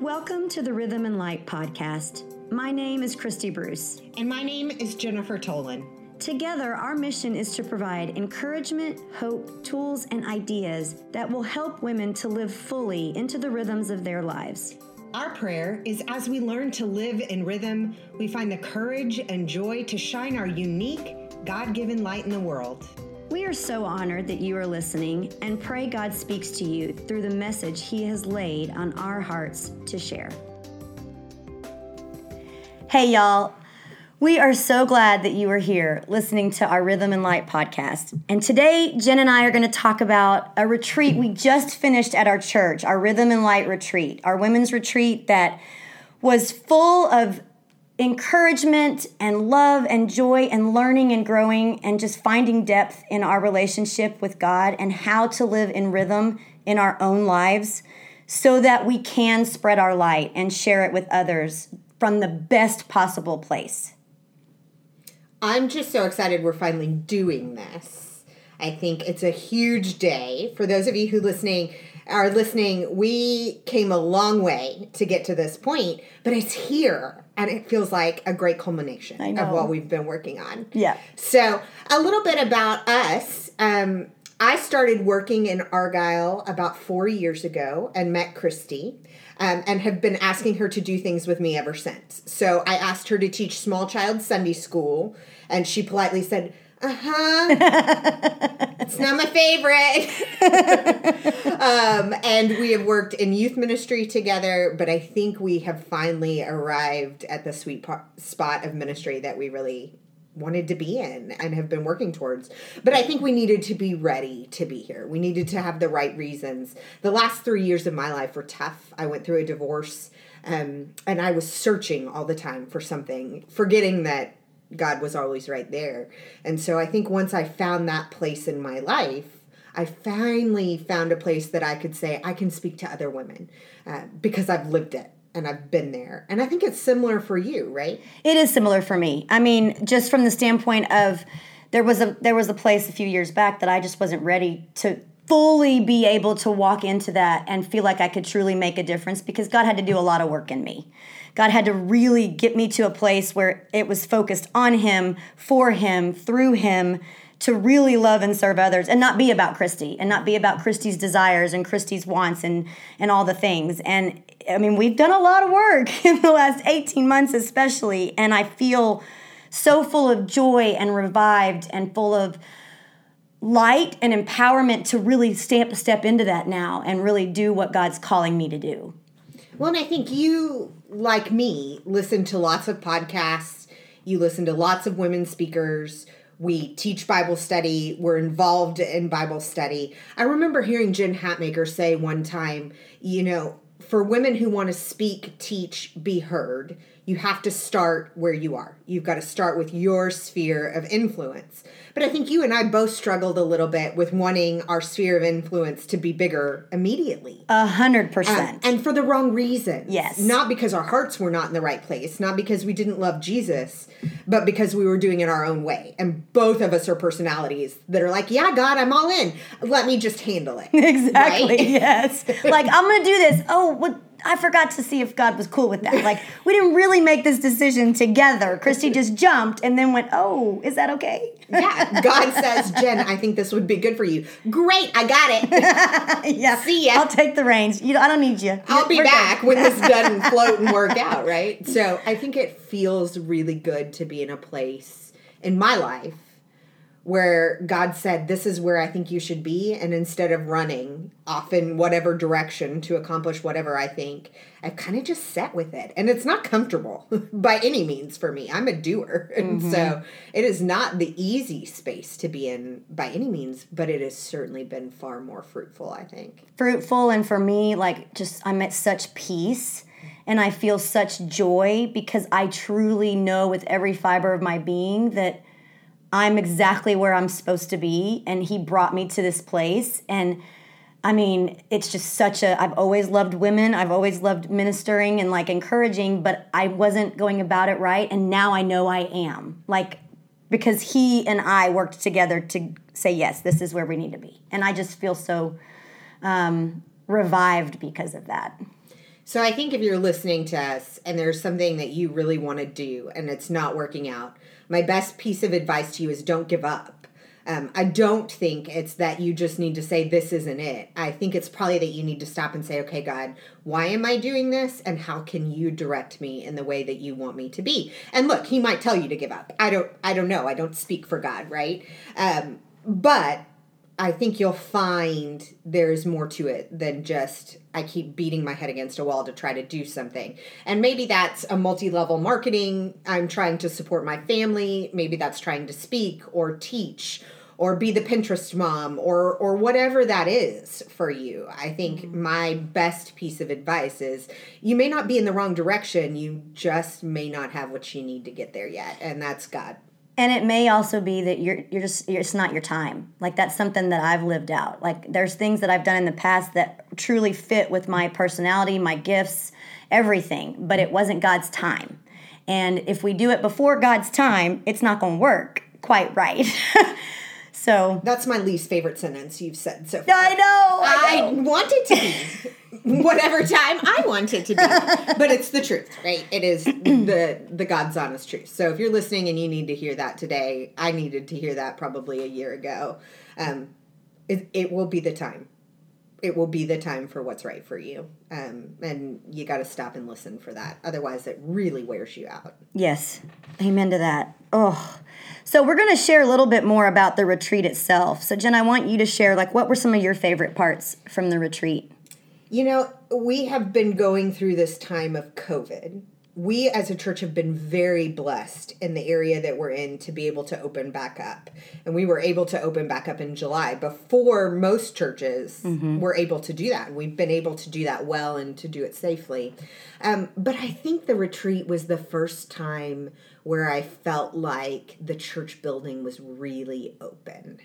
Welcome to the Rhythm and Light podcast. My name is Christy Bruce. And my name is Jennifer Tolan. Together, our mission is to provide encouragement, hope, tools, and ideas that will help women to live fully into the rhythms of their lives. Our prayer is as we learn to live in rhythm, we find the courage and joy to shine our unique, God given light in the world. We are so honored that you are listening and pray God speaks to you through the message He has laid on our hearts to share. Hey, y'all. We are so glad that you are here listening to our Rhythm and Light podcast. And today, Jen and I are going to talk about a retreat we just finished at our church, our Rhythm and Light retreat, our women's retreat that was full of encouragement and love and joy and learning and growing and just finding depth in our relationship with God and how to live in rhythm in our own lives so that we can spread our light and share it with others from the best possible place. I'm just so excited we're finally doing this. I think it's a huge day. For those of you who listening are listening, we came a long way to get to this point, but it's here and it feels like a great culmination of what we've been working on. Yeah. So, a little bit about us. Um, I started working in Argyle about four years ago and met Christy. Um, and have been asking her to do things with me ever since. So I asked her to teach small child Sunday school, and she politely said, uh huh. it's not my favorite. um, and we have worked in youth ministry together, but I think we have finally arrived at the sweet spot of ministry that we really wanted to be in and have been working towards. But I think we needed to be ready to be here. We needed to have the right reasons. The last three years of my life were tough. I went through a divorce. Um, and I was searching all the time for something, forgetting that God was always right there. And so I think once I found that place in my life, I finally found a place that I could say I can speak to other women uh, because I've lived it and I've been there. And I think it's similar for you, right? It is similar for me. I mean, just from the standpoint of there was a there was a place a few years back that I just wasn't ready to fully be able to walk into that and feel like I could truly make a difference because God had to do a lot of work in me. God had to really get me to a place where it was focused on Him, for Him, through Him, to really love and serve others and not be about Christy and not be about Christy's desires and Christy's wants and, and all the things. And I mean, we've done a lot of work in the last 18 months, especially. And I feel so full of joy and revived and full of light and empowerment to really step step into that now and really do what God's calling me to do. Well, and I think you, like me, listen to lots of podcasts. You listen to lots of women speakers. We teach Bible study. We're involved in Bible study. I remember hearing Jen Hatmaker say one time, you know, for women who want to speak, teach, be heard, you have to start where you are. You've got to start with your sphere of influence. But I think you and I both struggled a little bit with wanting our sphere of influence to be bigger immediately. A hundred um, percent. And for the wrong reason. Yes. Not because our hearts were not in the right place, not because we didn't love Jesus, but because we were doing it our own way. And both of us are personalities that are like, yeah, God, I'm all in. Let me just handle it. Exactly. Right? Yes. like, I'm going to do this. Oh, what? I forgot to see if God was cool with that. Like, we didn't really make this decision together. Christy just jumped and then went, Oh, is that okay? yeah. God says, Jen, I think this would be good for you. Great, I got it. yeah. See ya. I'll take the reins. You I don't need you. I'll be We're back when this doesn't float and work out, right? So I think it feels really good to be in a place in my life where God said, This is where I think you should be. And instead of running off in whatever direction to accomplish whatever I think, I've kind of just sat with it. And it's not comfortable by any means for me. I'm a doer. And mm-hmm. so it is not the easy space to be in by any means, but it has certainly been far more fruitful, I think. Fruitful. And for me, like, just I'm at such peace and I feel such joy because I truly know with every fiber of my being that I'm exactly where I'm supposed to be. And he brought me to this place. And I mean, it's just such a, I've always loved women. I've always loved ministering and like encouraging, but I wasn't going about it right. And now I know I am. Like, because he and I worked together to say, yes, this is where we need to be. And I just feel so um, revived because of that. So I think if you're listening to us and there's something that you really want to do and it's not working out, my best piece of advice to you is don't give up. Um, I don't think it's that you just need to say, this isn't it. I think it's probably that you need to stop and say, okay, God, why am I doing this? And how can you direct me in the way that you want me to be? And look, he might tell you to give up. I don't, I don't know. I don't speak for God, right? Um, but I think you'll find there's more to it than just I keep beating my head against a wall to try to do something. And maybe that's a multi level marketing. I'm trying to support my family. Maybe that's trying to speak or teach or be the Pinterest mom or or whatever that is for you. I think mm-hmm. my best piece of advice is you may not be in the wrong direction, you just may not have what you need to get there yet, and that's God and it may also be that you're you're just it's not your time. Like that's something that i've lived out. Like there's things that i've done in the past that truly fit with my personality my gifts everything but it wasn't god's time. And if we do it before god's time it's not going to work quite right so that's my least favorite sentence you've said so far. i know i, know. I want it to be whatever time I want it to be. but it's the truth, right? It is the the God's honest truth. So if you're listening and you need to hear that today, I needed to hear that probably a year ago. Um, it, it will be the time. It will be the time for what's right for you. Um, and you got to stop and listen for that. Otherwise, it really wears you out. Yes. Amen to that. Oh. So we're going to share a little bit more about the retreat itself. So Jen, I want you to share like what were some of your favorite parts from the retreat? You know, we have been going through this time of COVID. We as a church have been very blessed in the area that we're in to be able to open back up. And we were able to open back up in July before most churches mm-hmm. were able to do that. We've been able to do that well and to do it safely. Um, but I think the retreat was the first time where I felt like the church building was really open.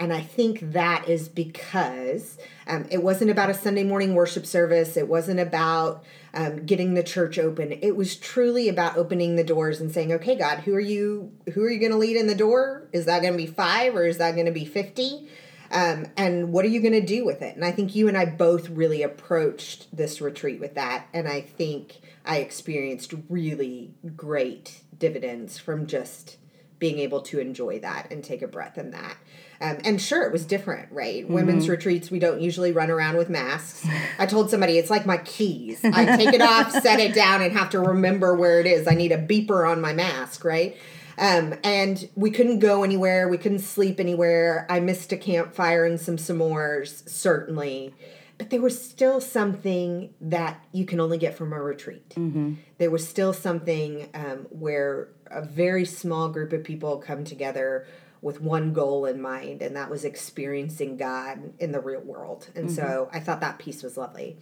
And I think that is because um, it wasn't about a Sunday morning worship service. It wasn't about um, getting the church open. It was truly about opening the doors and saying, "Okay, God, who are you? Who are you going to lead in the door? Is that going to be five or is that going to be fifty? Um, and what are you going to do with it?" And I think you and I both really approached this retreat with that, and I think I experienced really great dividends from just being able to enjoy that and take a breath in that. Um, and sure, it was different, right? Mm-hmm. Women's retreats, we don't usually run around with masks. I told somebody it's like my keys. I take it off, set it down, and have to remember where it is. I need a beeper on my mask, right? Um, and we couldn't go anywhere. We couldn't sleep anywhere. I missed a campfire and some s'mores, certainly. But there was still something that you can only get from a retreat. Mm-hmm. There was still something um, where a very small group of people come together with one goal in mind, and that was experiencing God in the real world. And mm-hmm. so I thought that piece was lovely.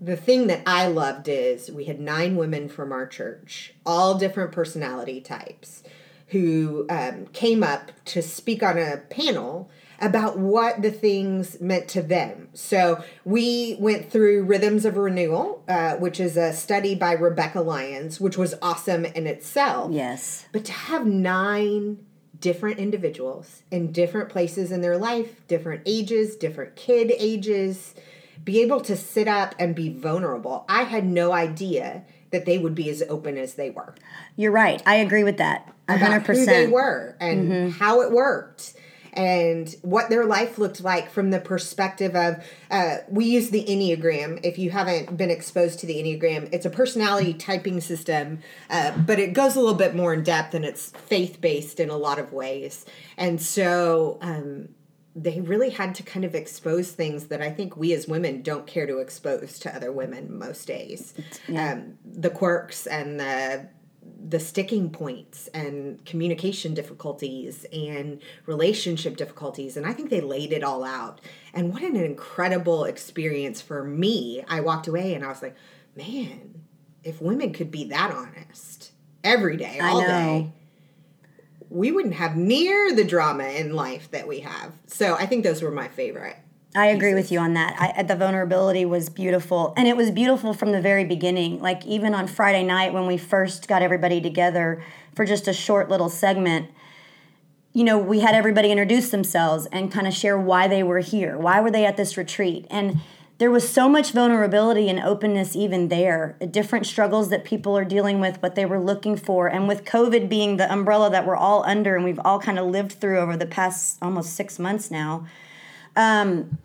The thing that I loved is we had nine women from our church, all different personality types, who um, came up to speak on a panel about what the things meant to them. So we went through Rhythms of Renewal, uh, which is a study by Rebekah Lyons, which was awesome in itself. Yes. But to have nine different individuals in different places in their life, different ages, different kid ages, be able to sit up and be vulnerable. I had no idea that they would be as open as they were. You're right. I agree with that. 100%. About who they were and mm-hmm. how it worked and what their life looked like from the perspective of uh, we use the enneagram if you haven't been exposed to the enneagram it's a personality typing system uh, but it goes a little bit more in depth and it's faith-based in a lot of ways and so um, they really had to kind of expose things that I think we as women don't care to expose to other women most days. Yeah. Um, the quirks and the the sticking points and communication difficulties and relationship difficulties. And I think they laid it all out. And what an incredible experience for me. I walked away and I was like, man, if women could be that honest every day, all day, we wouldn't have near the drama in life that we have. So I think those were my favorite. I agree with you on that. I, the vulnerability was beautiful, and it was beautiful from the very beginning. Like even on Friday night when we first got everybody together for just a short little segment, you know, we had everybody introduce themselves and kind of share why they were here, why were they at this retreat, and there was so much vulnerability and openness even there different struggles that people are dealing with what they were looking for and with covid being the umbrella that we're all under and we've all kind of lived through over the past almost six months now um,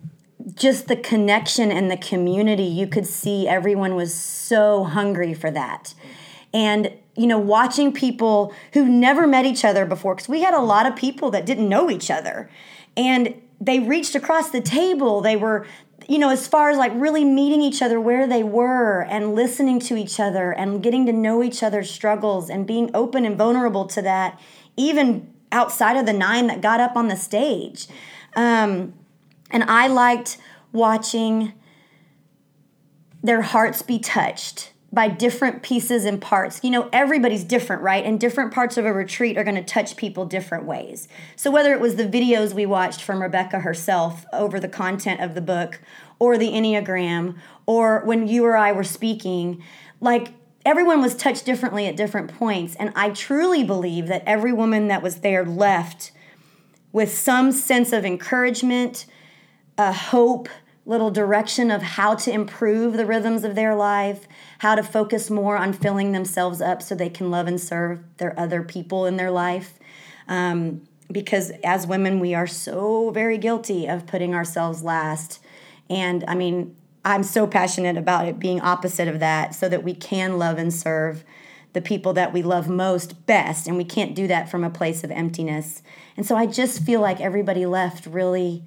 just the connection and the community you could see everyone was so hungry for that and you know watching people who never met each other before because we had a lot of people that didn't know each other and they reached across the table they were you know, as far as like really meeting each other where they were and listening to each other and getting to know each other's struggles and being open and vulnerable to that, even outside of the nine that got up on the stage. Um, and I liked watching their hearts be touched by different pieces and parts. You know, everybody's different, right? And different parts of a retreat are going to touch people different ways. So, whether it was the videos we watched from Rebekah herself over the content of the book, or the Enneagram, or when you or I were speaking, like everyone was touched differently at different points. And I truly believe that every woman that was there left with some sense of encouragement, a hope, little direction of how to improve the rhythms of their life, how to focus more on filling themselves up so they can love and serve their other people in their life. Um, because as women, we are so very guilty of putting ourselves last. And I mean, I'm so passionate about it being opposite of that so that we can love and serve the people that we love most best. And we can't do that from a place of emptiness. And so I just feel like everybody left really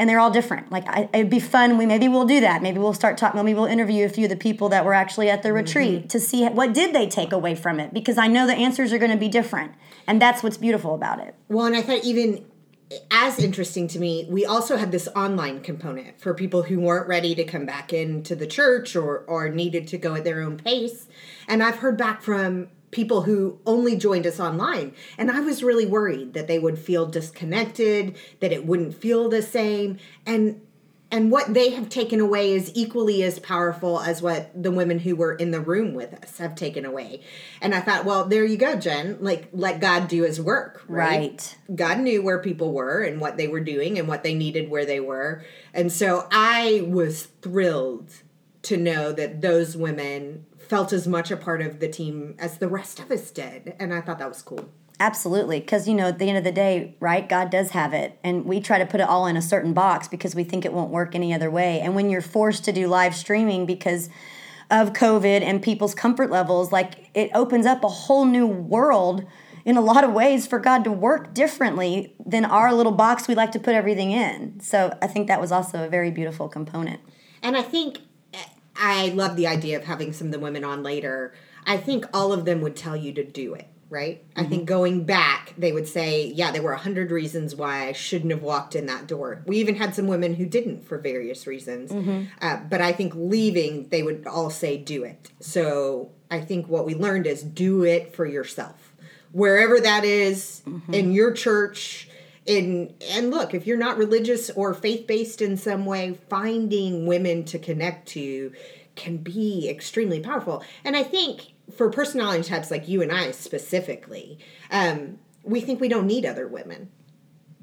and they're all different. Like I, it'd be fun. We maybe we'll do that. Maybe we'll start talking. Maybe we'll interview a few of the people that were actually at the retreat mm-hmm. to see what did they take away from it. Because I know the answers are going to be different, and that's what's beautiful about it. Well, and I thought even as interesting to me, we also had this online component for people who weren't ready to come back into the church or or needed to go at their own pace. And I've heard back from people who only joined us online. And I was really worried that they would feel disconnected, that it wouldn't feel the same. And and what they have taken away is equally as powerful as what the women who were in the room with us have taken away. And I thought, well, there you go, Jen. Like, let God do his work, right? right? God knew where people were and what they were doing and what they needed where they were. And so I was thrilled to know that those women felt as much a part of the team as the rest of us did. And I thought that was cool. Absolutely. Because, you know, at the end of the day, right, God does have it. And we try to put it all in a certain box because we think it won't work any other way. And when you're forced to do live streaming because of COVID and people's comfort levels, like it opens up a whole new world in a lot of ways for God to work differently than our little box we like to put everything in. So I think that was also a very beautiful component. And I think I love the idea of having some of the women on later. I think all of them would tell you to do it, right? Mm-hmm. I think going back, they would say, yeah, there were a hundred reasons why I shouldn't have walked in that door. We even had some women who didn't for various reasons. Mm-hmm. Uh, but I think leaving, they would all say, do it. So I think what we learned is do it for yourself. Wherever that is, mm-hmm. in your church, in and look if you're not religious or faith-based in some way finding women to connect to can be extremely powerful. And i think for personality types like you and i specifically um, we think we don't need other women.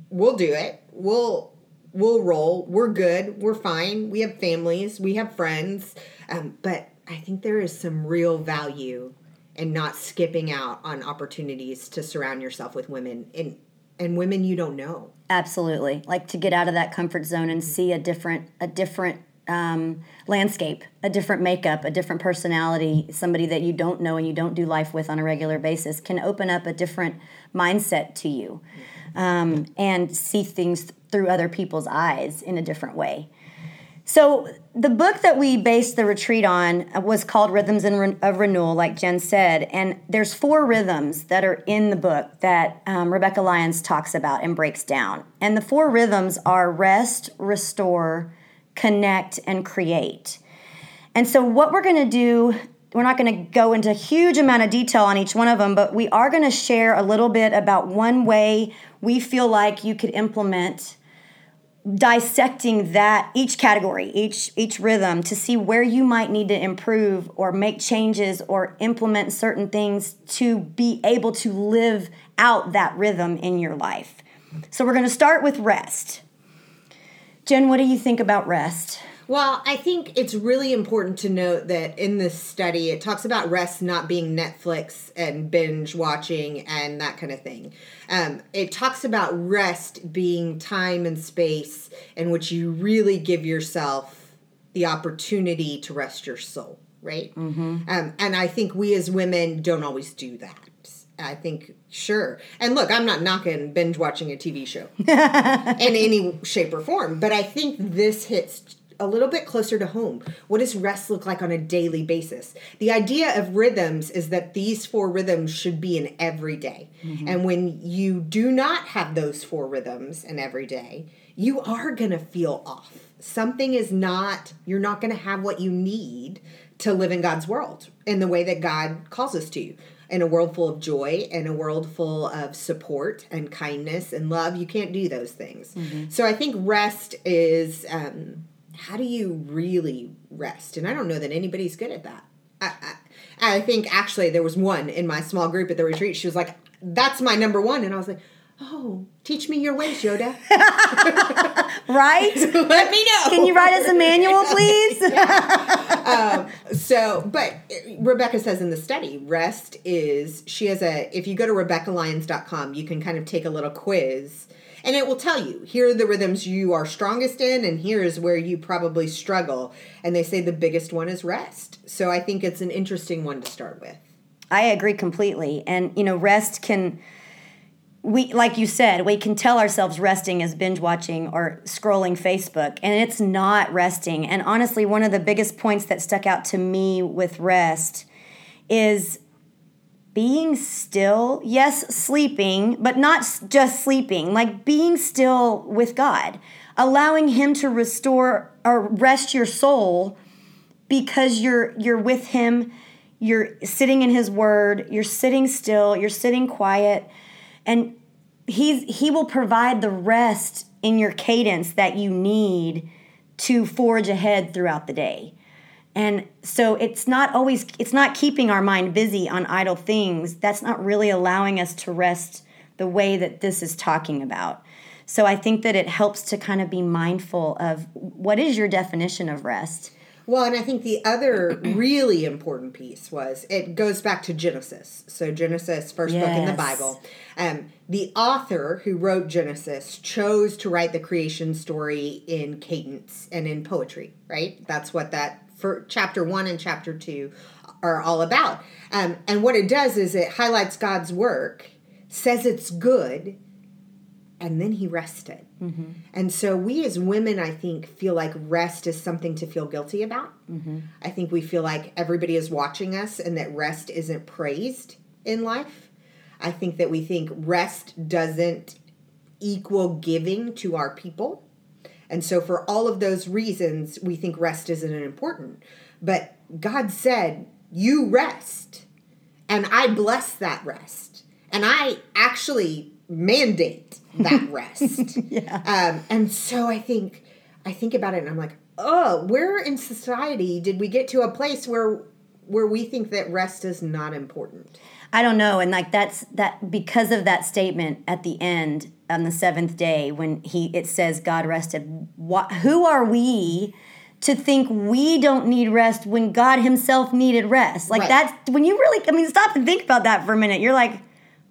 We'll do it. We'll we'll roll. We're good. We're fine. We have families. We have friends. Um, but i think there is some real value in not skipping out on opportunities to surround yourself with women in and women you don't know. Absolutely, like to get out of that comfort zone and see a different a different um, landscape, a different makeup, a different personality, somebody that you don't know and you don't do life with on a regular basis can open up a different mindset to you um, and see things through other people's eyes in a different way. So the book that we based the retreat on was called Rhythms of Renewal, like Jen said, and there's four rhythms that are in the book that um, Rebekah Lyons talks about and breaks down. And the four rhythms are rest, restore, connect, and create. And so what we're going to do we're not going to go into a huge amount of detail on each one of them, but we are going to share a little bit about one way we feel like you could implement dissecting that each category each each rhythm to see where you might need to improve or make changes or implement certain things to be able to live out that rhythm in your life. So we're going to start with rest. Jen what do you think about rest Well, I think it's really important to note that in this study, it talks about rest not being Netflix and binge watching and that kind of thing. Um, it talks about rest being time and space in which you really give yourself the opportunity to rest your soul, right? Mm-hmm. Um, and I think we as women don't always do that. I think sure. And look, I'm not knocking binge watching a TV show in any shape or form, but I think this hits a little bit closer to home. What does rest look like on a daily basis? The idea of rhythms is that these four rhythms should be in every day. Mm-hmm. And when you do not have those four rhythms in every day, you are going to feel off. Something is not, you're not going to have what you need to live in God's world in the way that God calls us to in a world full of joy and a world full of support and kindness and love you can't do those things mm-hmm. so i think rest is um, how do you really rest and i don't know that anybody's good at that I, I, I think actually there was one in my small group at the retreat she was like that's my number one and i was like Oh, teach me your ways, Yoda. right? Let me know. Can you write us a manual, please? um, so, but Rebekah says in the study, rest is, she has a, if you go to RebekahLyons.com, you can kind of take a little quiz and it will tell you here are the rhythms you are strongest in, and here is where you probably struggle. And they say the biggest one is rest. So I think it's an interesting one to start with. I agree completely. And, you know, rest can we like you said we can tell ourselves resting is binge watching or scrolling facebook and it's not resting and honestly one of the biggest points that stuck out to me with rest is being still yes sleeping but not just sleeping like being still with god allowing him to restore or rest your soul because you're you're with him you're sitting in his word you're sitting still you're sitting quiet and he's he will provide the rest in your cadence that you need to forge ahead throughout the day and so it's not always it's not keeping our mind busy on idle things that's not really allowing us to rest the way that this is talking about so i think that it helps to kind of be mindful of what is your definition of rest well, and I think the other really important piece was it goes back to Genesis. So Genesis, first yes. book in the Bible. Um, the author who wrote Genesis chose to write the creation story in cadence and in poetry, right? That's what that for chapter one and chapter two are all about. Um, and what it does is it highlights God's work, says it's good, and then he rested. Mm-hmm. And so we as women, I think, feel like rest is something to feel guilty about. Mm-hmm. I think we feel like everybody is watching us and that rest isn't praised in life. I think that we think rest doesn't equal giving to our people. And so, for all of those reasons, we think rest isn't important. But God said, You rest. And I bless that rest. And I actually mandate that rest. yeah. Um, and so I think I think about it and I'm like, oh, where in society did we get to a place where where we think that rest is not important? I don't know, and like that's that because of that statement at the end on the seventh day when he it says God rested. What, who are we? to think we don't need rest when God Himself needed rest. Like right. that's when you really, I mean, stop and think about that for a minute. You're like,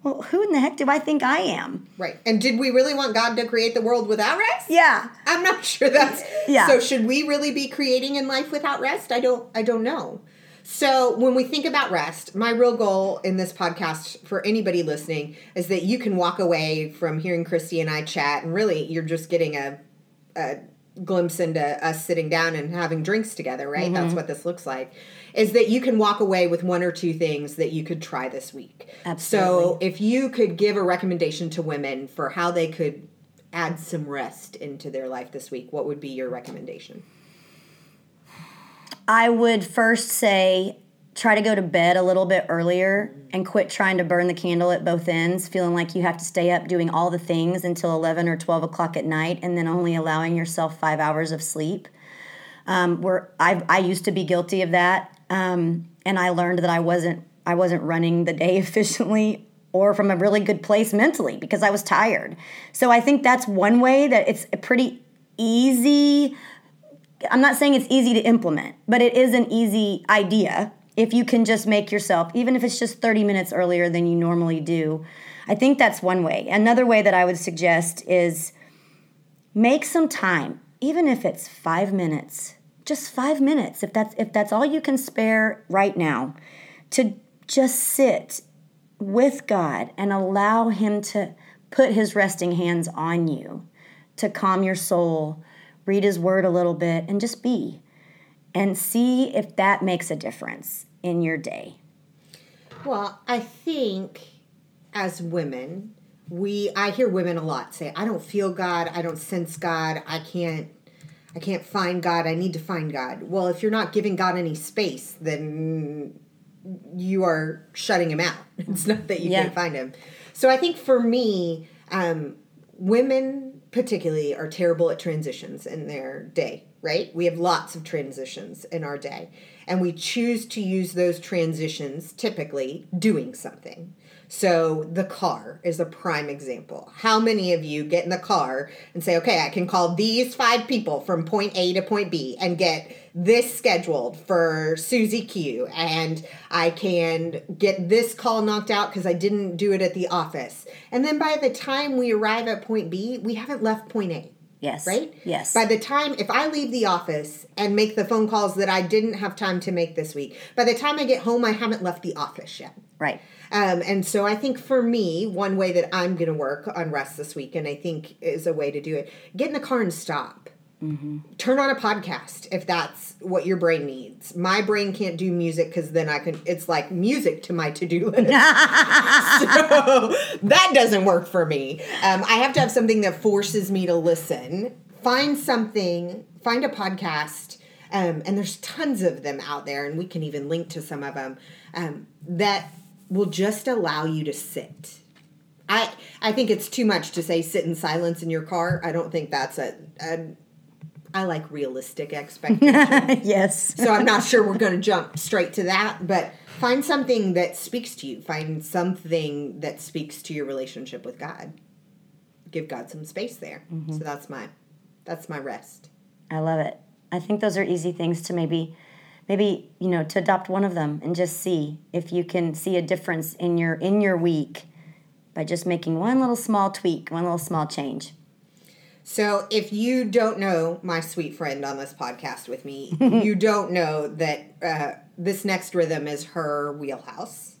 well, who in the heck do I think I am? Right. And did we really want God to create the world without rest? Yeah. I'm not sure that's Yeah. So should we really be creating in life without rest? I don't I don't know. So when we think about rest, my real goal in this podcast for anybody listening is that you can walk away from hearing Christy and I chat and really you're just getting a a glimpse into us sitting down and having drinks together, right? Mm-hmm. That's what this looks like is that you can walk away with one or two things that you could try this week. Absolutely. So if you could give a recommendation to women for how they could add some rest into their life this week, what would be your recommendation? I would first say try to go to bed a little bit earlier and quit trying to burn the candle at both ends, feeling like you have to stay up doing all the things until 11 or 12 o'clock at night and then only allowing yourself five hours of sleep. Um, where I, I used to be guilty of that um, and I learned that I wasn't I wasn't running the day efficiently or from a really good place mentally because I was tired. So I think that's one way that it's a pretty easy I'm not saying it's easy to implement, but it is an easy idea if you can just make yourself, even if it's just 30 minutes earlier than you normally do. I think that's one way. Another way that I would suggest is make some time, even if it's five minutes, just five minutes, if that's if that's all you can spare right now, to just sit with God and allow Him to put His resting hands on you, to calm your soul, read His Word a little bit, and just be, and see if that makes a difference in your day? Well, I think as women, we I hear women a lot say, "I don't feel God, I don't sense God, I can't I can't find God, I need to find God." Well, if you're not giving God any space, then you are shutting him out. It's not that you yeah. can't find him. So I think for me, um, women particularly are terrible at transitions in their day, right? We have lots of transitions in our day and we choose to use those transitions typically doing something. So the car is a prime example. How many of you get in the car and say, okay, I can call these five people from point A to point B and get this scheduled for Susie Q, and I can get this call knocked out because I didn't do it at the office. And then by the time we arrive at point B, we haven't left point A. Yes. Right? Yes. By the time, if I leave the office and make the phone calls that I didn't have time to make this week, by the time I get home, I haven't left the office yet. Right. Um, and so I think for me, one way that I'm going to work on rest this week, and I think is a way to do it, get in the car and stop. Mm-hmm. Turn on a podcast if that's what your brain needs. My brain can't do music because then I can. It's like music to my to do list. so that doesn't work for me. Um, I have to have something that forces me to listen. Find something. Find a podcast. Um, and there's tons of them out there, and we can even link to some of them um, that will just allow you to sit. I I think it's too much to say sit in silence in your car. I don't think that's a, a I like realistic expectations. yes. so I'm not sure we're going to jump straight to that, but find something that speaks to you. Find something that speaks to your relationship with God. Give God some space there. Mm-hmm. So that's my that's my rest. I love it. I think those are easy things to maybe maybe, you know, to adopt one of them and just see if you can see a difference in your in your week by just making one little small tweak, one little small change. So, if you don't know my sweet friend on this podcast with me, you don't know that uh, this next rhythm is her wheelhouse.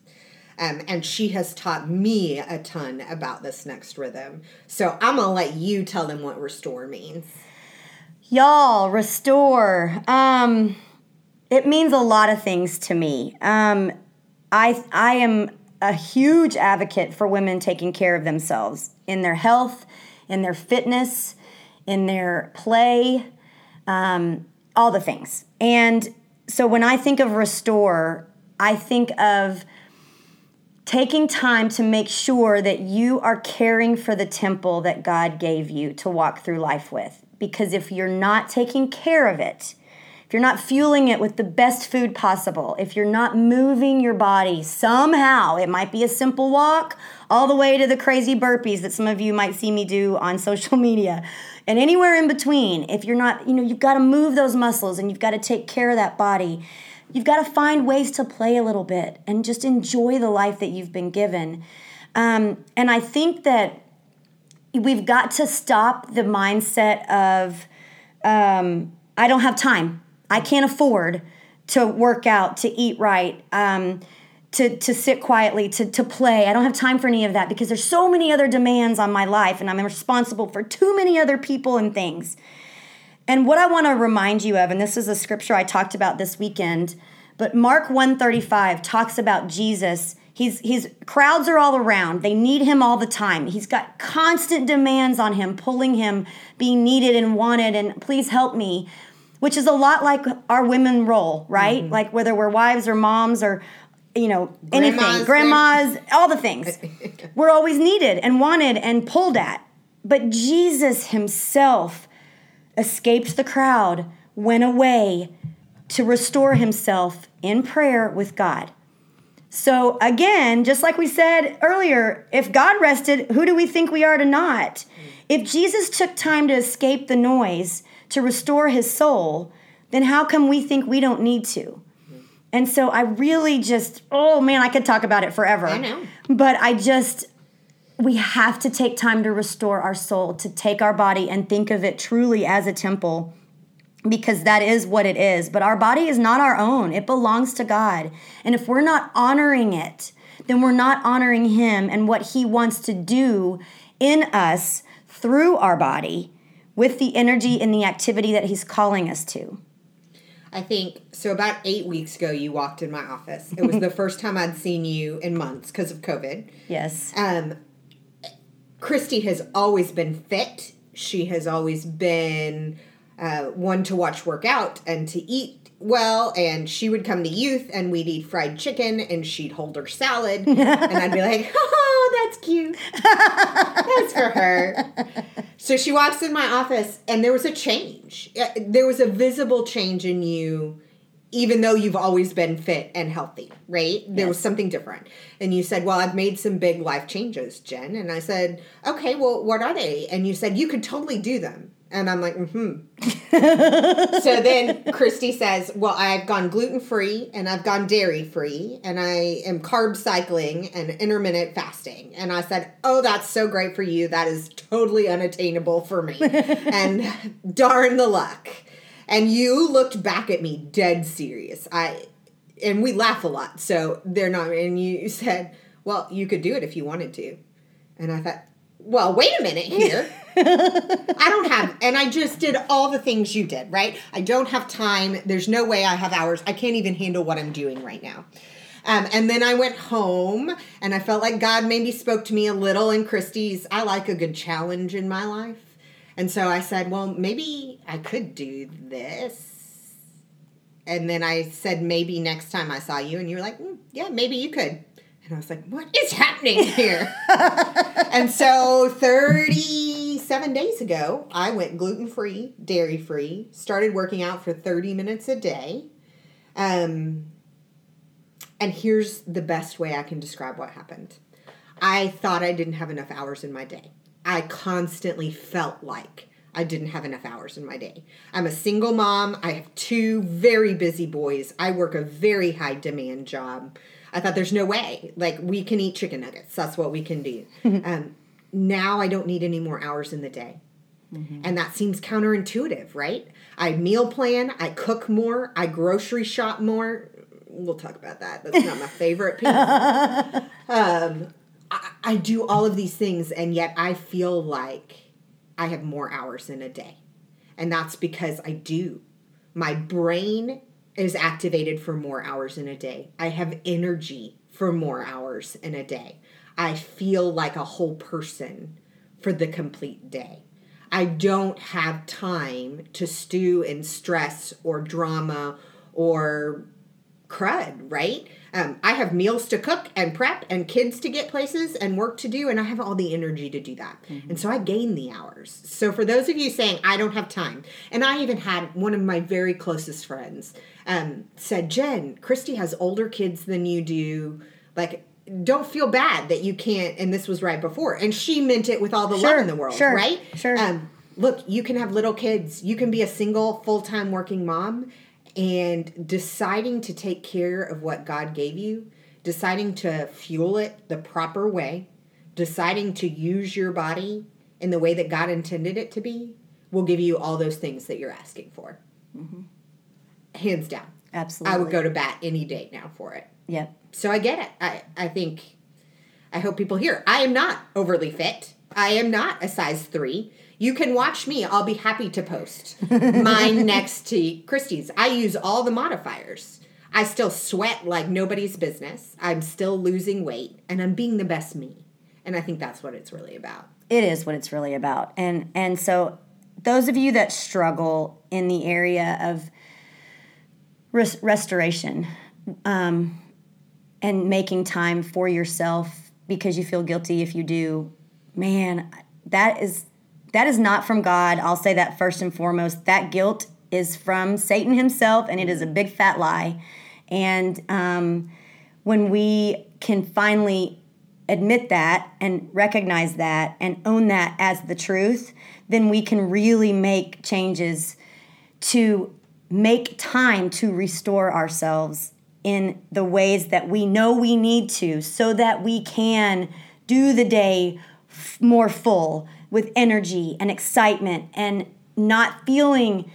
Um, and she has taught me a ton about this next rhythm. So, I'm going to let you tell them what restore means. Y'all, restore. Um, it means a lot of things to me. Um, I, I am a huge advocate for women taking care of themselves in their health, in their fitness in their play, um, all the things. And so when I think of restore, I think of taking time to make sure that you are caring for the temple that God gave you to walk through life with. Because if you're not taking care of it, if you're not fueling it with the best food possible, if you're not moving your body somehow, it might be a simple walk all the way to the crazy burpees that some of you might see me do on social media. And anywhere in between, if you're not, you know, you've got to move those muscles and you've got to take care of that body. You've got to find ways to play a little bit and just enjoy the life that you've been given. Um, and I think that we've got to stop the mindset of, um, I don't have time. I can't afford to work out, to eat right, um, to, to sit quietly, to, to play. I don't have time for any of that because there's so many other demands on my life and I'm responsible for too many other people and things. And what I want to remind you of, and this is a scripture I talked about this weekend, but Mark 135 talks about Jesus. He's he's crowds are all around. They need him all the time. He's got constant demands on him, pulling him, being needed and wanted, and please help me which is a lot like our women role, right? Mm-hmm. Like whether we're wives or moms or you know anything, grandmas, grandmas all the things. we're always needed and wanted and pulled at. But Jesus himself escaped the crowd, went away to restore himself in prayer with God. So again, just like we said earlier, if God rested, who do we think we are to not? If Jesus took time to escape the noise, to restore his soul, then how come we think we don't need to? And so I really just, oh man, I could talk about it forever. I know. But I just, we have to take time to restore our soul, to take our body and think of it truly as a temple because that is what it is. But our body is not our own, it belongs to God. And if we're not honoring it, then we're not honoring Him and what He wants to do in us through our body with the energy and the activity that He's calling us to. I think so. About eight weeks ago, you walked in my office. It was the first time I'd seen you in months because of COVID. Yes. Um, Christy has always been fit. She has always been uh, one to watch work out and to eat well. And she would come to youth and we'd eat fried chicken and she'd hold her salad. and I'd be like, oh, that's cute. that's for her. So she walks in my office and there was a change. There was a visible change in you. Even though you've always been fit and healthy, right? There was something different. And you said, Well, I've made some big life changes, Jen. And I said, Okay, well, what are they? And you said, You could totally do them. And I'm like, mm hmm. so then Christy says, Well, I've gone gluten free and I've gone dairy free and I am carb cycling and intermittent fasting. And I said, Oh, that's so great for you. That is totally unattainable for me. and darn the luck. And you looked back at me dead serious. I and we laugh a lot, so they're not and you said, Well, you could do it if you wanted to. And I thought, well, wait a minute here. I don't have, and I just did all the things you did, right? I don't have time. There's no way I have hours. I can't even handle what I'm doing right now. Um, and then I went home and I felt like God maybe spoke to me a little And Christy's. I like a good challenge in my life. And so I said, well, maybe I could do this. And then I said, maybe next time I saw you. And you were like, mm, yeah, maybe you could. And I was like, what is happening here? and so 37 days ago, I went gluten free, dairy free, started working out for 30 minutes a day. Um, and here's the best way I can describe what happened I thought I didn't have enough hours in my day. I constantly felt like I didn't have enough hours in my day. I'm a single mom. I have two very busy boys. I work a very high demand job. I thought there's no way. Like we can eat chicken nuggets. That's what we can do. um, now I don't need any more hours in the day. And that seems counterintuitive, right? I meal plan, I cook more, I grocery shop more. We'll talk about that. That's not my favorite piece. um, I, I do all of these things, and yet I feel like I have more hours in a day. And that's because I do. My brain is activated for more hours in a day. I have energy for more hours in a day. I feel like a whole person for the complete day. I don't have time to stew in stress or drama or crud, right? Um, I have meals to cook and prep and kids to get places and work to do, and I have all the energy to do that. And so I gain the hours. So for those of you saying, I don't have time, and I even had one of my very closest friends um, said, Jen, Christy has older kids than you do. Like, don't feel bad that you can't, and this was right before. And she meant it with all the Sure, love in the world, sure, right? sure. Um, look, you can have little kids. You can be a single, full time working mom and deciding to take care of what God gave you, deciding to fuel it the proper way, deciding to use your body in the way that God intended it to be will give you all those things that you're asking for. Mm-hmm. Hands down. Absolutely. I would go to bat any day now for it. Yep. So I get it. I, I think, I hope people hear. I am not overly fit. I am not a size three. You can watch me. I'll be happy to post mine next to Christy's. I use all the modifiers. I still sweat like nobody's business. I'm still losing weight and I'm being the best me. And I think that's what it's really about. it is what it's really about and and so those of you that struggle in the area of res- restoration um, and making time for yourself because you feel guilty if you do man that is that is not from god. I'll say that first and foremost. That guilt is from satan himself and it is a big fat lie. And um, when we can finally admit that and recognize that and own that as the truth, then we can really make changes to make time to restore ourselves in the ways that we know we need to so that we can do the day more full with energy and excitement and not feeling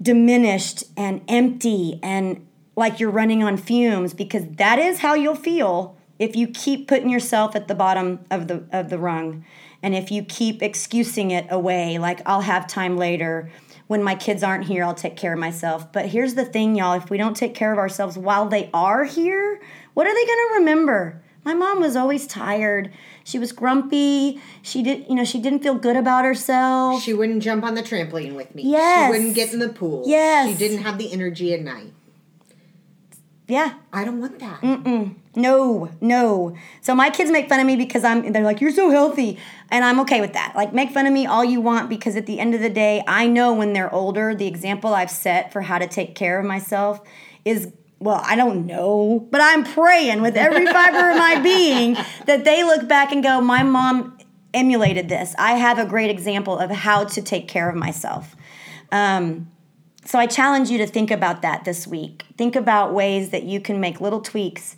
diminished and empty and like you're running on fumes because that is how you'll feel if you keep putting yourself at the bottom of the of the rung. And if you keep excusing it away like I'll have time later. When my kids aren't here I'll take care of myself. But here's the thing y'all if we don't take care of ourselves while they are here what are they going to remember my mom was always tired she was grumpy she did you know she didn't feel good about herself She wouldn't jump on the trampoline with me. Yes. She wouldn't get in the pool. Yes. She didn't have the energy at night. yeah I don't want that. Mm-mm. No, no. So my kids make fun of me because I'm they're like, You're so healthy. And I'm okay with that. Like make fun of me all you want because at the end of the day, I know when they're older, the example I've set for how to take care of myself is well, I don't know, but I'm praying with every fiber of my being that they look back and go, My mom emulated this. I have a great example of how to take care of myself. Um, so I challenge you to think about that this week. Think about ways that you can make little tweaks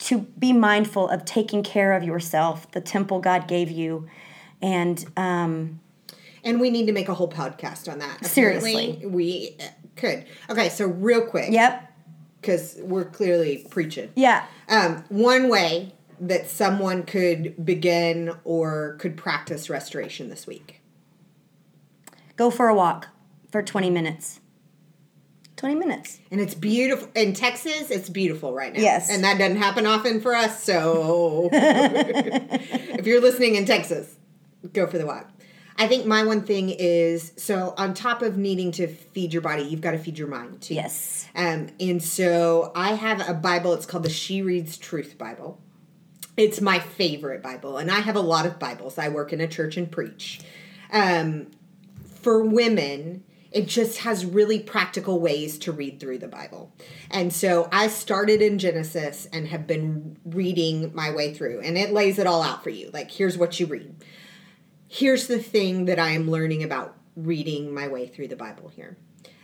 to be mindful of taking care of yourself, the temple God gave you, and um, And we need to make a whole podcast on that. Seriously. Apparently, we uh, could. Okay, so real quick. yep, Because we're clearly preaching. yeah, Um, one way that someone could begin or could practice restoration this week. go for a walk for 20 minutes. 20 minutes. And it's beautiful. In Texas, it's beautiful right now. Yes. And that doesn't happen often for us. So if you're listening in Texas, go for the walk. I think my one thing is so on top of needing to feed your body, you've got to feed your mind too. Yes. Um, and so I have a Bible. It's called the She Reads Truth Bible. It's my favorite Bible, and I have a lot of Bibles. I work in a church and preach. Um, for women, it just has really practical ways to read through the Bible. And so I started in Genesis and have been reading my way through, and it lays it all out for you. Like, here's what you read. Here's the thing that I am learning about reading my way through the Bible here.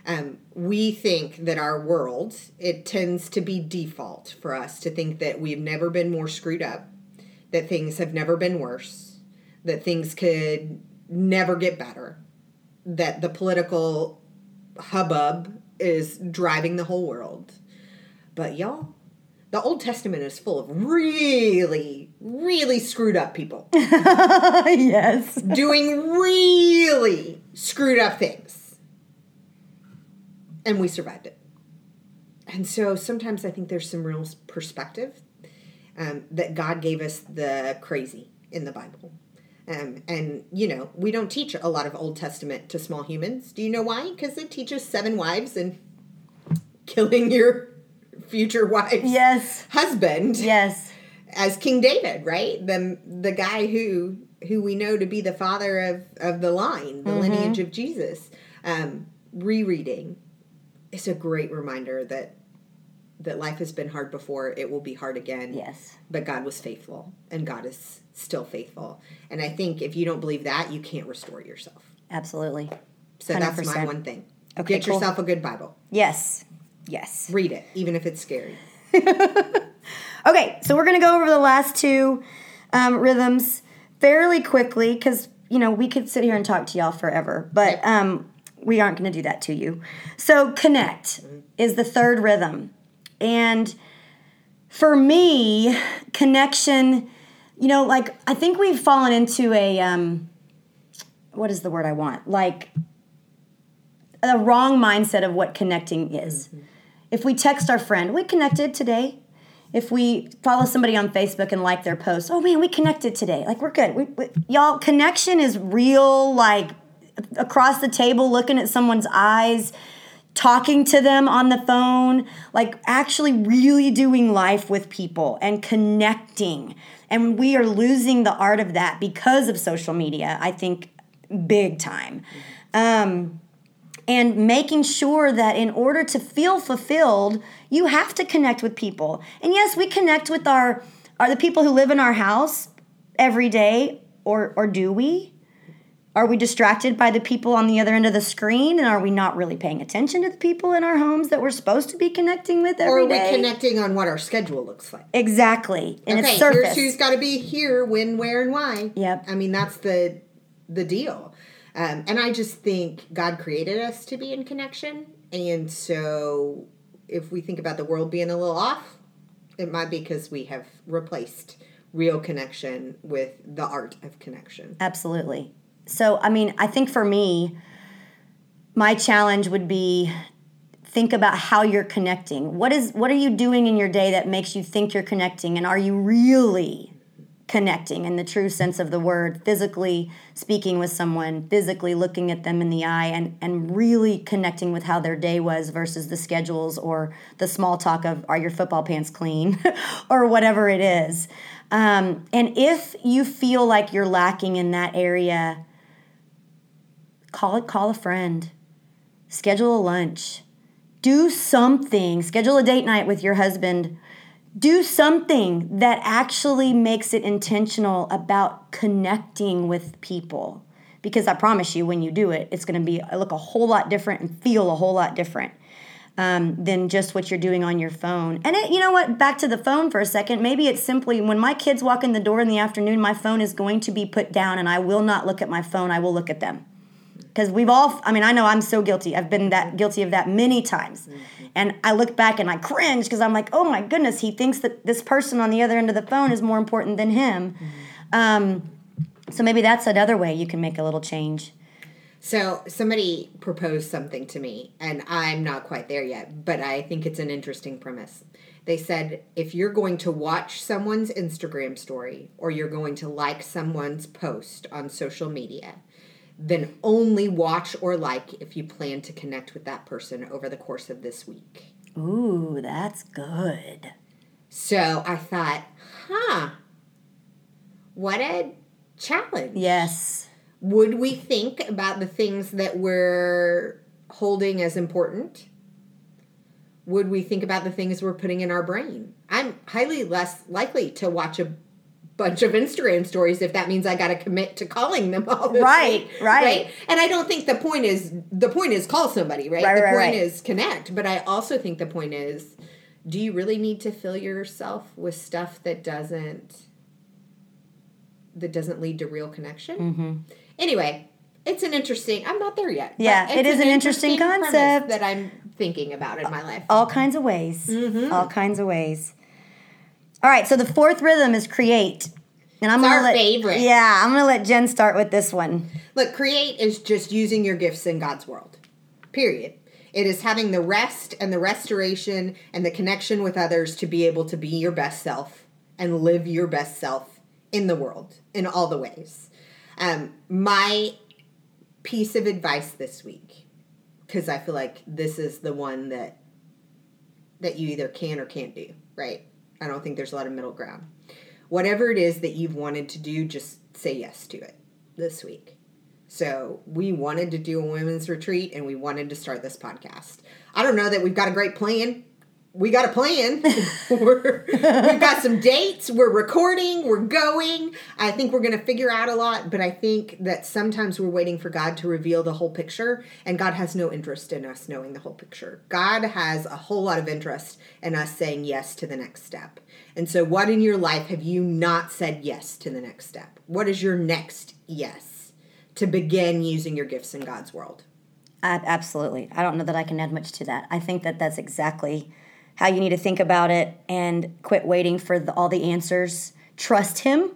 Um, we think that our world, it tends to be default for us to think that we've never been more screwed up, that things have never been worse, that things could never get better, that the political hubbub is driving the whole world. But y'all, the Old Testament is full of really, really screwed up people yes. doing really screwed up things. And we survived it. And so sometimes I think there's some real perspective um, that God gave us the crazy in the Bible. Um, and, you know, we don't teach a lot of Old Testament to small humans. Do you know why? Because it teaches seven wives and killing your future wife's Yes. husband Yes. as King David, right? The the guy who who we know to be the father of of the line, the lineage of Jesus. Um, rereading is a great reminder that that life has been hard before, it will be hard again. Yes. But God was faithful, and God is still faithful. And I think if you don't believe that, you can't restore yourself. Absolutely. So that's my one thing. Okay, Get cool. yourself a good Bible. Yes. Yes. Read it, even if it's scary. Okay, so we're gonna go over the last two um, rhythms fairly quickly because you know we could sit here and talk to y'all forever, but um, we aren't gonna do that to you. So connect is the third rhythm, and for me, connection. You know, like I think we've fallen into a um, what is the word I want? Like a wrong mindset of what connecting is. If we text our friend, we connected today. If we follow somebody on Facebook and like their post, oh man, we connected today. Like we're good. We, we, y'all, connection is real. Like across the table, looking at someone's eyes, talking to them on the phone, like actually really doing life with people and connecting. And we are losing the art of that because of social media. I think big time. Um, and making sure that in order to feel fulfilled, you have to connect with people. And yes, we connect with our are the people who live in our house every day, or or do we? Are we distracted by the people on the other end of the screen, and are we not really paying attention to the people in our homes that we're supposed to be connecting with every day? Or are we day? connecting on what our schedule looks like? exactly, and okay, it's surface. here's who's got to be here, when, where, and why. Yep. I mean, that's the the deal. Um, and I just think God created us to be in connection, and so if we think about the world being a little off, it might be because we have replaced real connection with the art of connection. Absolutely. So, I mean, I think for me, my challenge would be think about how you're connecting. What is what are you doing in your day that makes you think you're connecting and are you really connecting in the true sense of the word, physically speaking with someone, physically looking at them in the eye and and really connecting with how their day was versus the schedules or the small talk of are your football pants clean? or whatever it is. Um, and if you feel like you're lacking in that area, call it call a friend. Schedule a lunch. Do something. Schedule a date night with your husband do something that actually makes it intentional about connecting with people because i promise you when you do it it's going to be look a whole lot different and feel a whole lot different um, than just what you're doing on your phone. And it, you know what? Back to the phone for a second. Maybe it's simply when my kids walk in the door in the afternoon, my phone is going to be put down, and I will not look at my phone. I will look at them because we've all. I mean, I know I'm so guilty. I've been that mm-hmm. guilty of that many times, mm-hmm. and I look back and I cringe because I'm like, oh my goodness, he thinks that this person on the other end of the phone is more important than him. Mm-hmm. Um, so maybe that's another way you can make a little change. So somebody proposed something to me, and I'm not quite there yet, but I think it's an interesting premise. They said if you're going to watch someone's Instagram story or you're going to like someone's post on social media, then only watch or like if you plan to connect with that person over the course of this week. Ooh, that's good. So I thought, huh, what a challenge. Yes. would we think about the things that we're holding as important? Would we think about the things we're putting in our brain? I'm highly less likely to watch a bunch of Instagram stories if that means I got to commit to calling them all Right, week, right. And I don't think the point is the point is call somebody, right? Right, the right, point right. is connect, but I also think the point is do you really need to fill yourself with stuff that doesn't that doesn't lead to real connection? Mm-hmm. Anyway, it's an interesting. I'm not there yet. Yeah, it is an interesting premise concept. that I'm thinking about in my life. all kinds of ways all kinds of ways all right so the fourth rhythm is create and i'm It's gonna our let favorite. yeah i'm gonna let jen start with this one Look, create is just using your gifts in God's world. Period. It is having the rest and the restoration and the connection with others to be able to be your best self and live your best self in the world in all the ways. Um, my piece of advice this week, because I feel like this is the one that that you either can or can't do, right? I don't think there's a lot of middle ground. Whatever it is that you've wanted to do, just say yes to it this week. So we wanted to do a women's retreat and we wanted to start this podcast. I don't know that we've got a great plan. We got a plan. we're, we've got some dates. We're recording. We're going. I think we're going to figure out a lot, but I think that sometimes we're waiting for God to reveal the whole picture, and God has no interest in us knowing the whole picture. God has a whole lot of interest in us saying yes to the next step. And so, what in your life have you not said yes to the next step? What is your next yes to begin using your gifts in God's world? I, absolutely i don't know that i can add much to that i think that that's exactly how you need to think about it and quit waiting for the, all the answers. Trust him.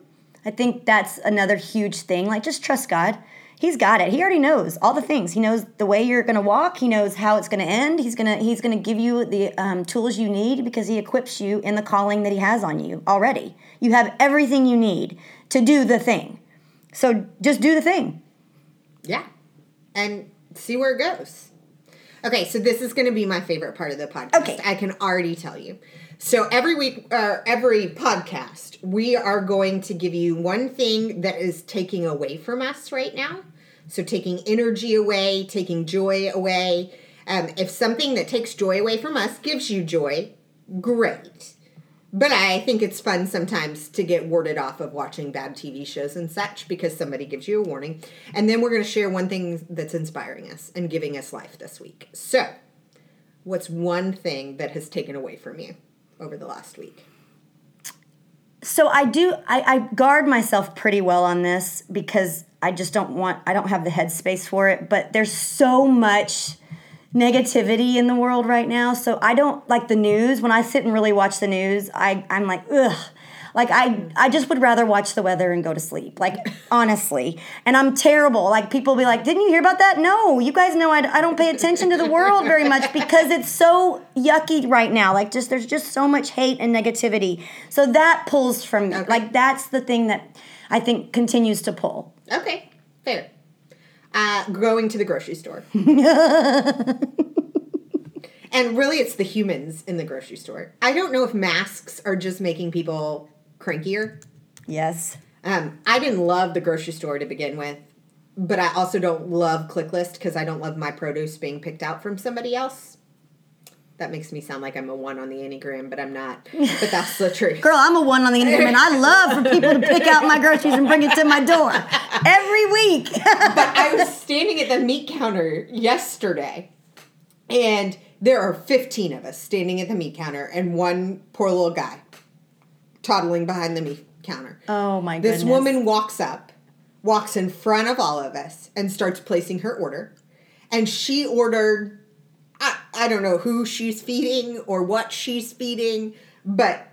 I think that's another huge thing. Like just trust god. He's got it. He already knows all the things. He knows the way you're going to walk. He knows how it's going to end. He's going to he's going to give you the um, tools you need because he equips you in the calling that he has on you already. You have everything you need to do the thing. So just do the thing. Yeah. And see where it goes. Okay, so this is going to be my favorite part of the podcast. Okay. I can already tell you. So every week, uh, every podcast, we are going to give you one thing that is taking away from us right now. So taking energy away, taking joy away. Um, if something that takes joy away from us gives you joy, great. But I think it's fun sometimes to get warded off of watching bad TV shows and such because somebody gives you a warning. And then we're going to share one thing that's inspiring us and giving us life this week. So, what's one thing that has taken away from you over the last week? So I do I, I guard myself pretty well on this because I just don't want I don't have the headspace for it. But there's so much negativity in the world right now. So I don't like the news. When I sit and really watch the news, I, I'm like, ugh. Like I, I just would rather watch the weather and go to sleep. Like honestly, and I'm terrible. Like people be like, "Didn't you hear about that?" No, you guys know I, I don't pay attention to the world very much because it's so yucky right now. Like just there's just so much hate and negativity. So that pulls from me. Okay. Like that's the thing that I think continues to pull. Okay, fair. Uh, going to the grocery store. and really, it's the humans in the grocery store. I don't know if masks are just making people crankier. Yes. Um, I didn't love the grocery store to begin with, but I also don't love ClickList because I don't love my produce being picked out from somebody else. That makes me sound like I'm a one on the Enneagram, but I'm not. But that's the truth. Girl, I'm a one on the Enneagram, and I love for people to pick out my groceries and bring it to my door every week. but I was standing at the meat counter yesterday, and there are 15 of us standing at the meat counter, and one poor little guy toddling behind the meat counter. oh my goodness. This woman walks up, walks in front of all of us, and starts placing her order. And she ordered, I, don't know who she's feeding or what she's feeding, but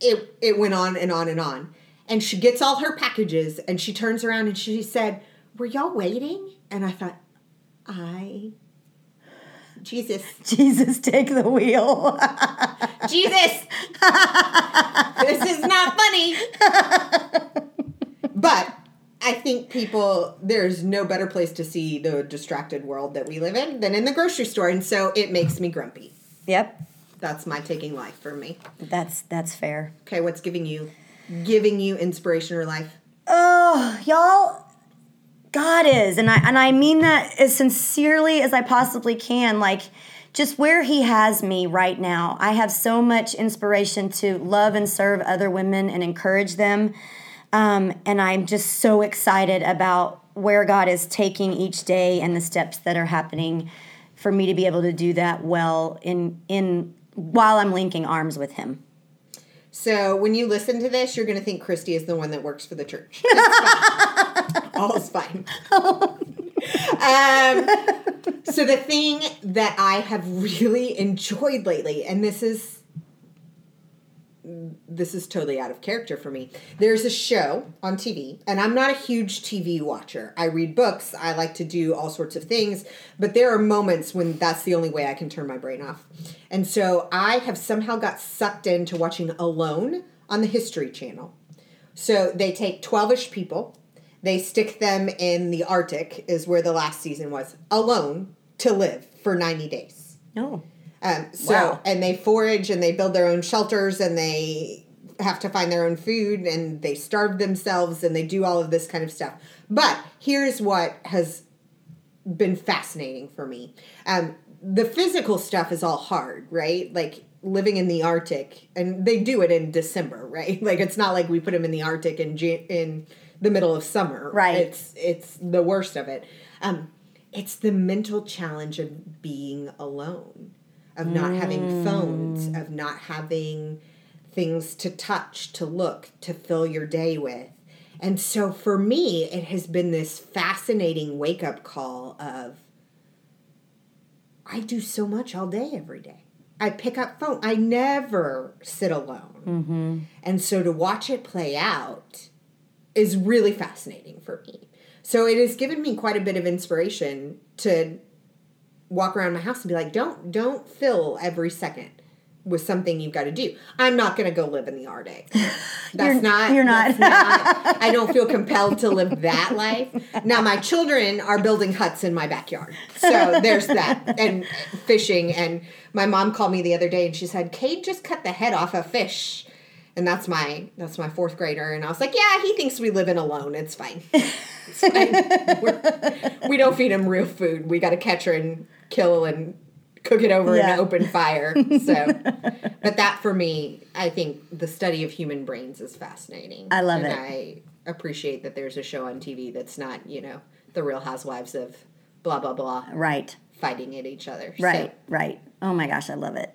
it, it went on and on and on. And she gets all her packages and she turns around and she said, Were y'all waiting? And I thought, I. Jesus. Jesus, take the wheel. Jesus! this is not funny. but I think people, there's no better place to see the distracted world that we live in than in the grocery store. And so it makes me grumpy. yep, That's my taking life for me. that's that's fair. Okay, what's giving you giving you inspiration or life? Oh, y'all, God is, and I and I mean that as sincerely as I possibly can. Like, just where He has me right now, I have so much inspiration to love and serve other women and encourage them. Um, and I'm just so excited about where God is taking each day and the steps that are happening for me to be able to do that well in in while I'm linking arms with Him. So when you listen to this, you're going to think Christy is the one that works for the church. Fine. All's fine. um, so the thing that I have really enjoyed lately, and this is this is totally out of character for me. There's a show on TV, and I'm not a huge TV watcher. I read books, I like to do all sorts of things, but there are moments when that's the only way I can turn my brain off. And so I have somehow got sucked into watching Alone on the History Channel. So they take 12 ish people, they stick them in the Arctic, is where the last season was, alone to live for 90 days. No. Um, so Wow. and they forage and they build their own shelters and they have to find their own food and they starve themselves and they do all of this kind of stuff. But here's what has been fascinating for me. Um, the physical stuff is all hard, right? Like living in the Arctic, and they do it in December, right? Like it's not like we put them in the Arctic in in the middle of summer, Right. It's it's the worst of it. Um, it's the mental challenge of being alone, of not having phones, mm. of not having things to touch, to look, to fill your day with. And so for me, it has been this fascinating wake up call of I do so much all day every day. I pick up phone. I never sit alone. Mm-hmm. And so to watch it play out is really fascinating for me. So it has given me quite a bit of inspiration to walk around my house and be like, don't don't fill every second with something you've got to do. I'm not going to go live in the Arctic. That's You're- not. you're not. not- I don't feel compelled to live that life. Now my children are building huts in my backyard, so there's that, and fishing. And my mom called me the other day and she said, "Cade just cut the head off a fish." And that's my that's my fourth grader, and I was like, "Yeah, he thinks we live in alone. It's fine. It's fine. We're, we don't feed him real food. We got to catch her and kill and cook it over Yeah. an open fire. So, but that for me, I think the study of human brains is fascinating. I love and it. I appreciate that there's a show on TV that's not, you know, the Real Housewives of blah blah blah Right. fighting at each other. Right, So, right. Oh my gosh, I love it.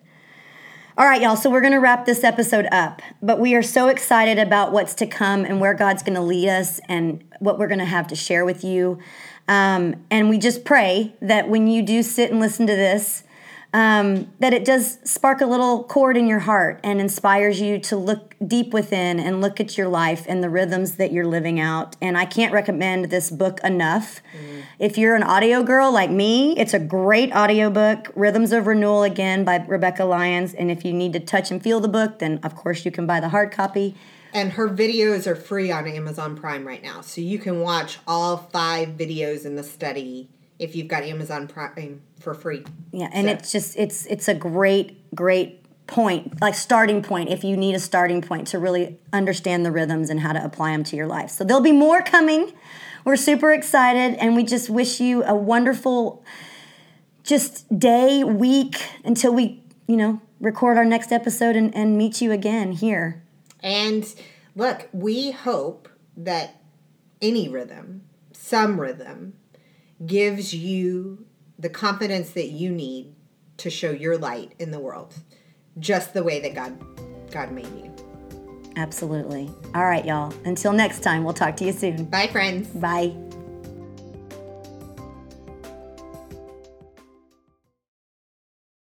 All right, y'all. So we're going to wrap this episode up, but we are so excited about what's to come and where God's going to lead us and what we're going to have to share with you. Um, and we just pray that when you do sit and listen to this, um, that it does spark a little chord in your heart and inspires you to look deep within and look at your life and the rhythms that you're living out. And I can't recommend this book enough. If you're an audio girl like me, it's a great audiobook, Rhythms of Renewal again by Rebekah Lyons. And if you need to touch and feel the book, then of course you can buy the hard copy. And her videos are free on Amazon Prime right now. So you can watch all five videos in the study if you've got Amazon Prime for free. Yeah, and So- it's just it's it's a great great point, like starting point if you need a starting point to really understand the rhythms and how to apply them to your life. So there'll be more coming. We're super excited and we just wish you a wonderful just day, week until we, you know, record our next episode and, and meet you again here. And look, we hope that any rhythm, some rhythm, gives you the confidence that you need to show your light in the world, just the way that God God made you. Absolutely. All right, y'all. Until next time, we'll talk to you soon. Bye, friends. Bye.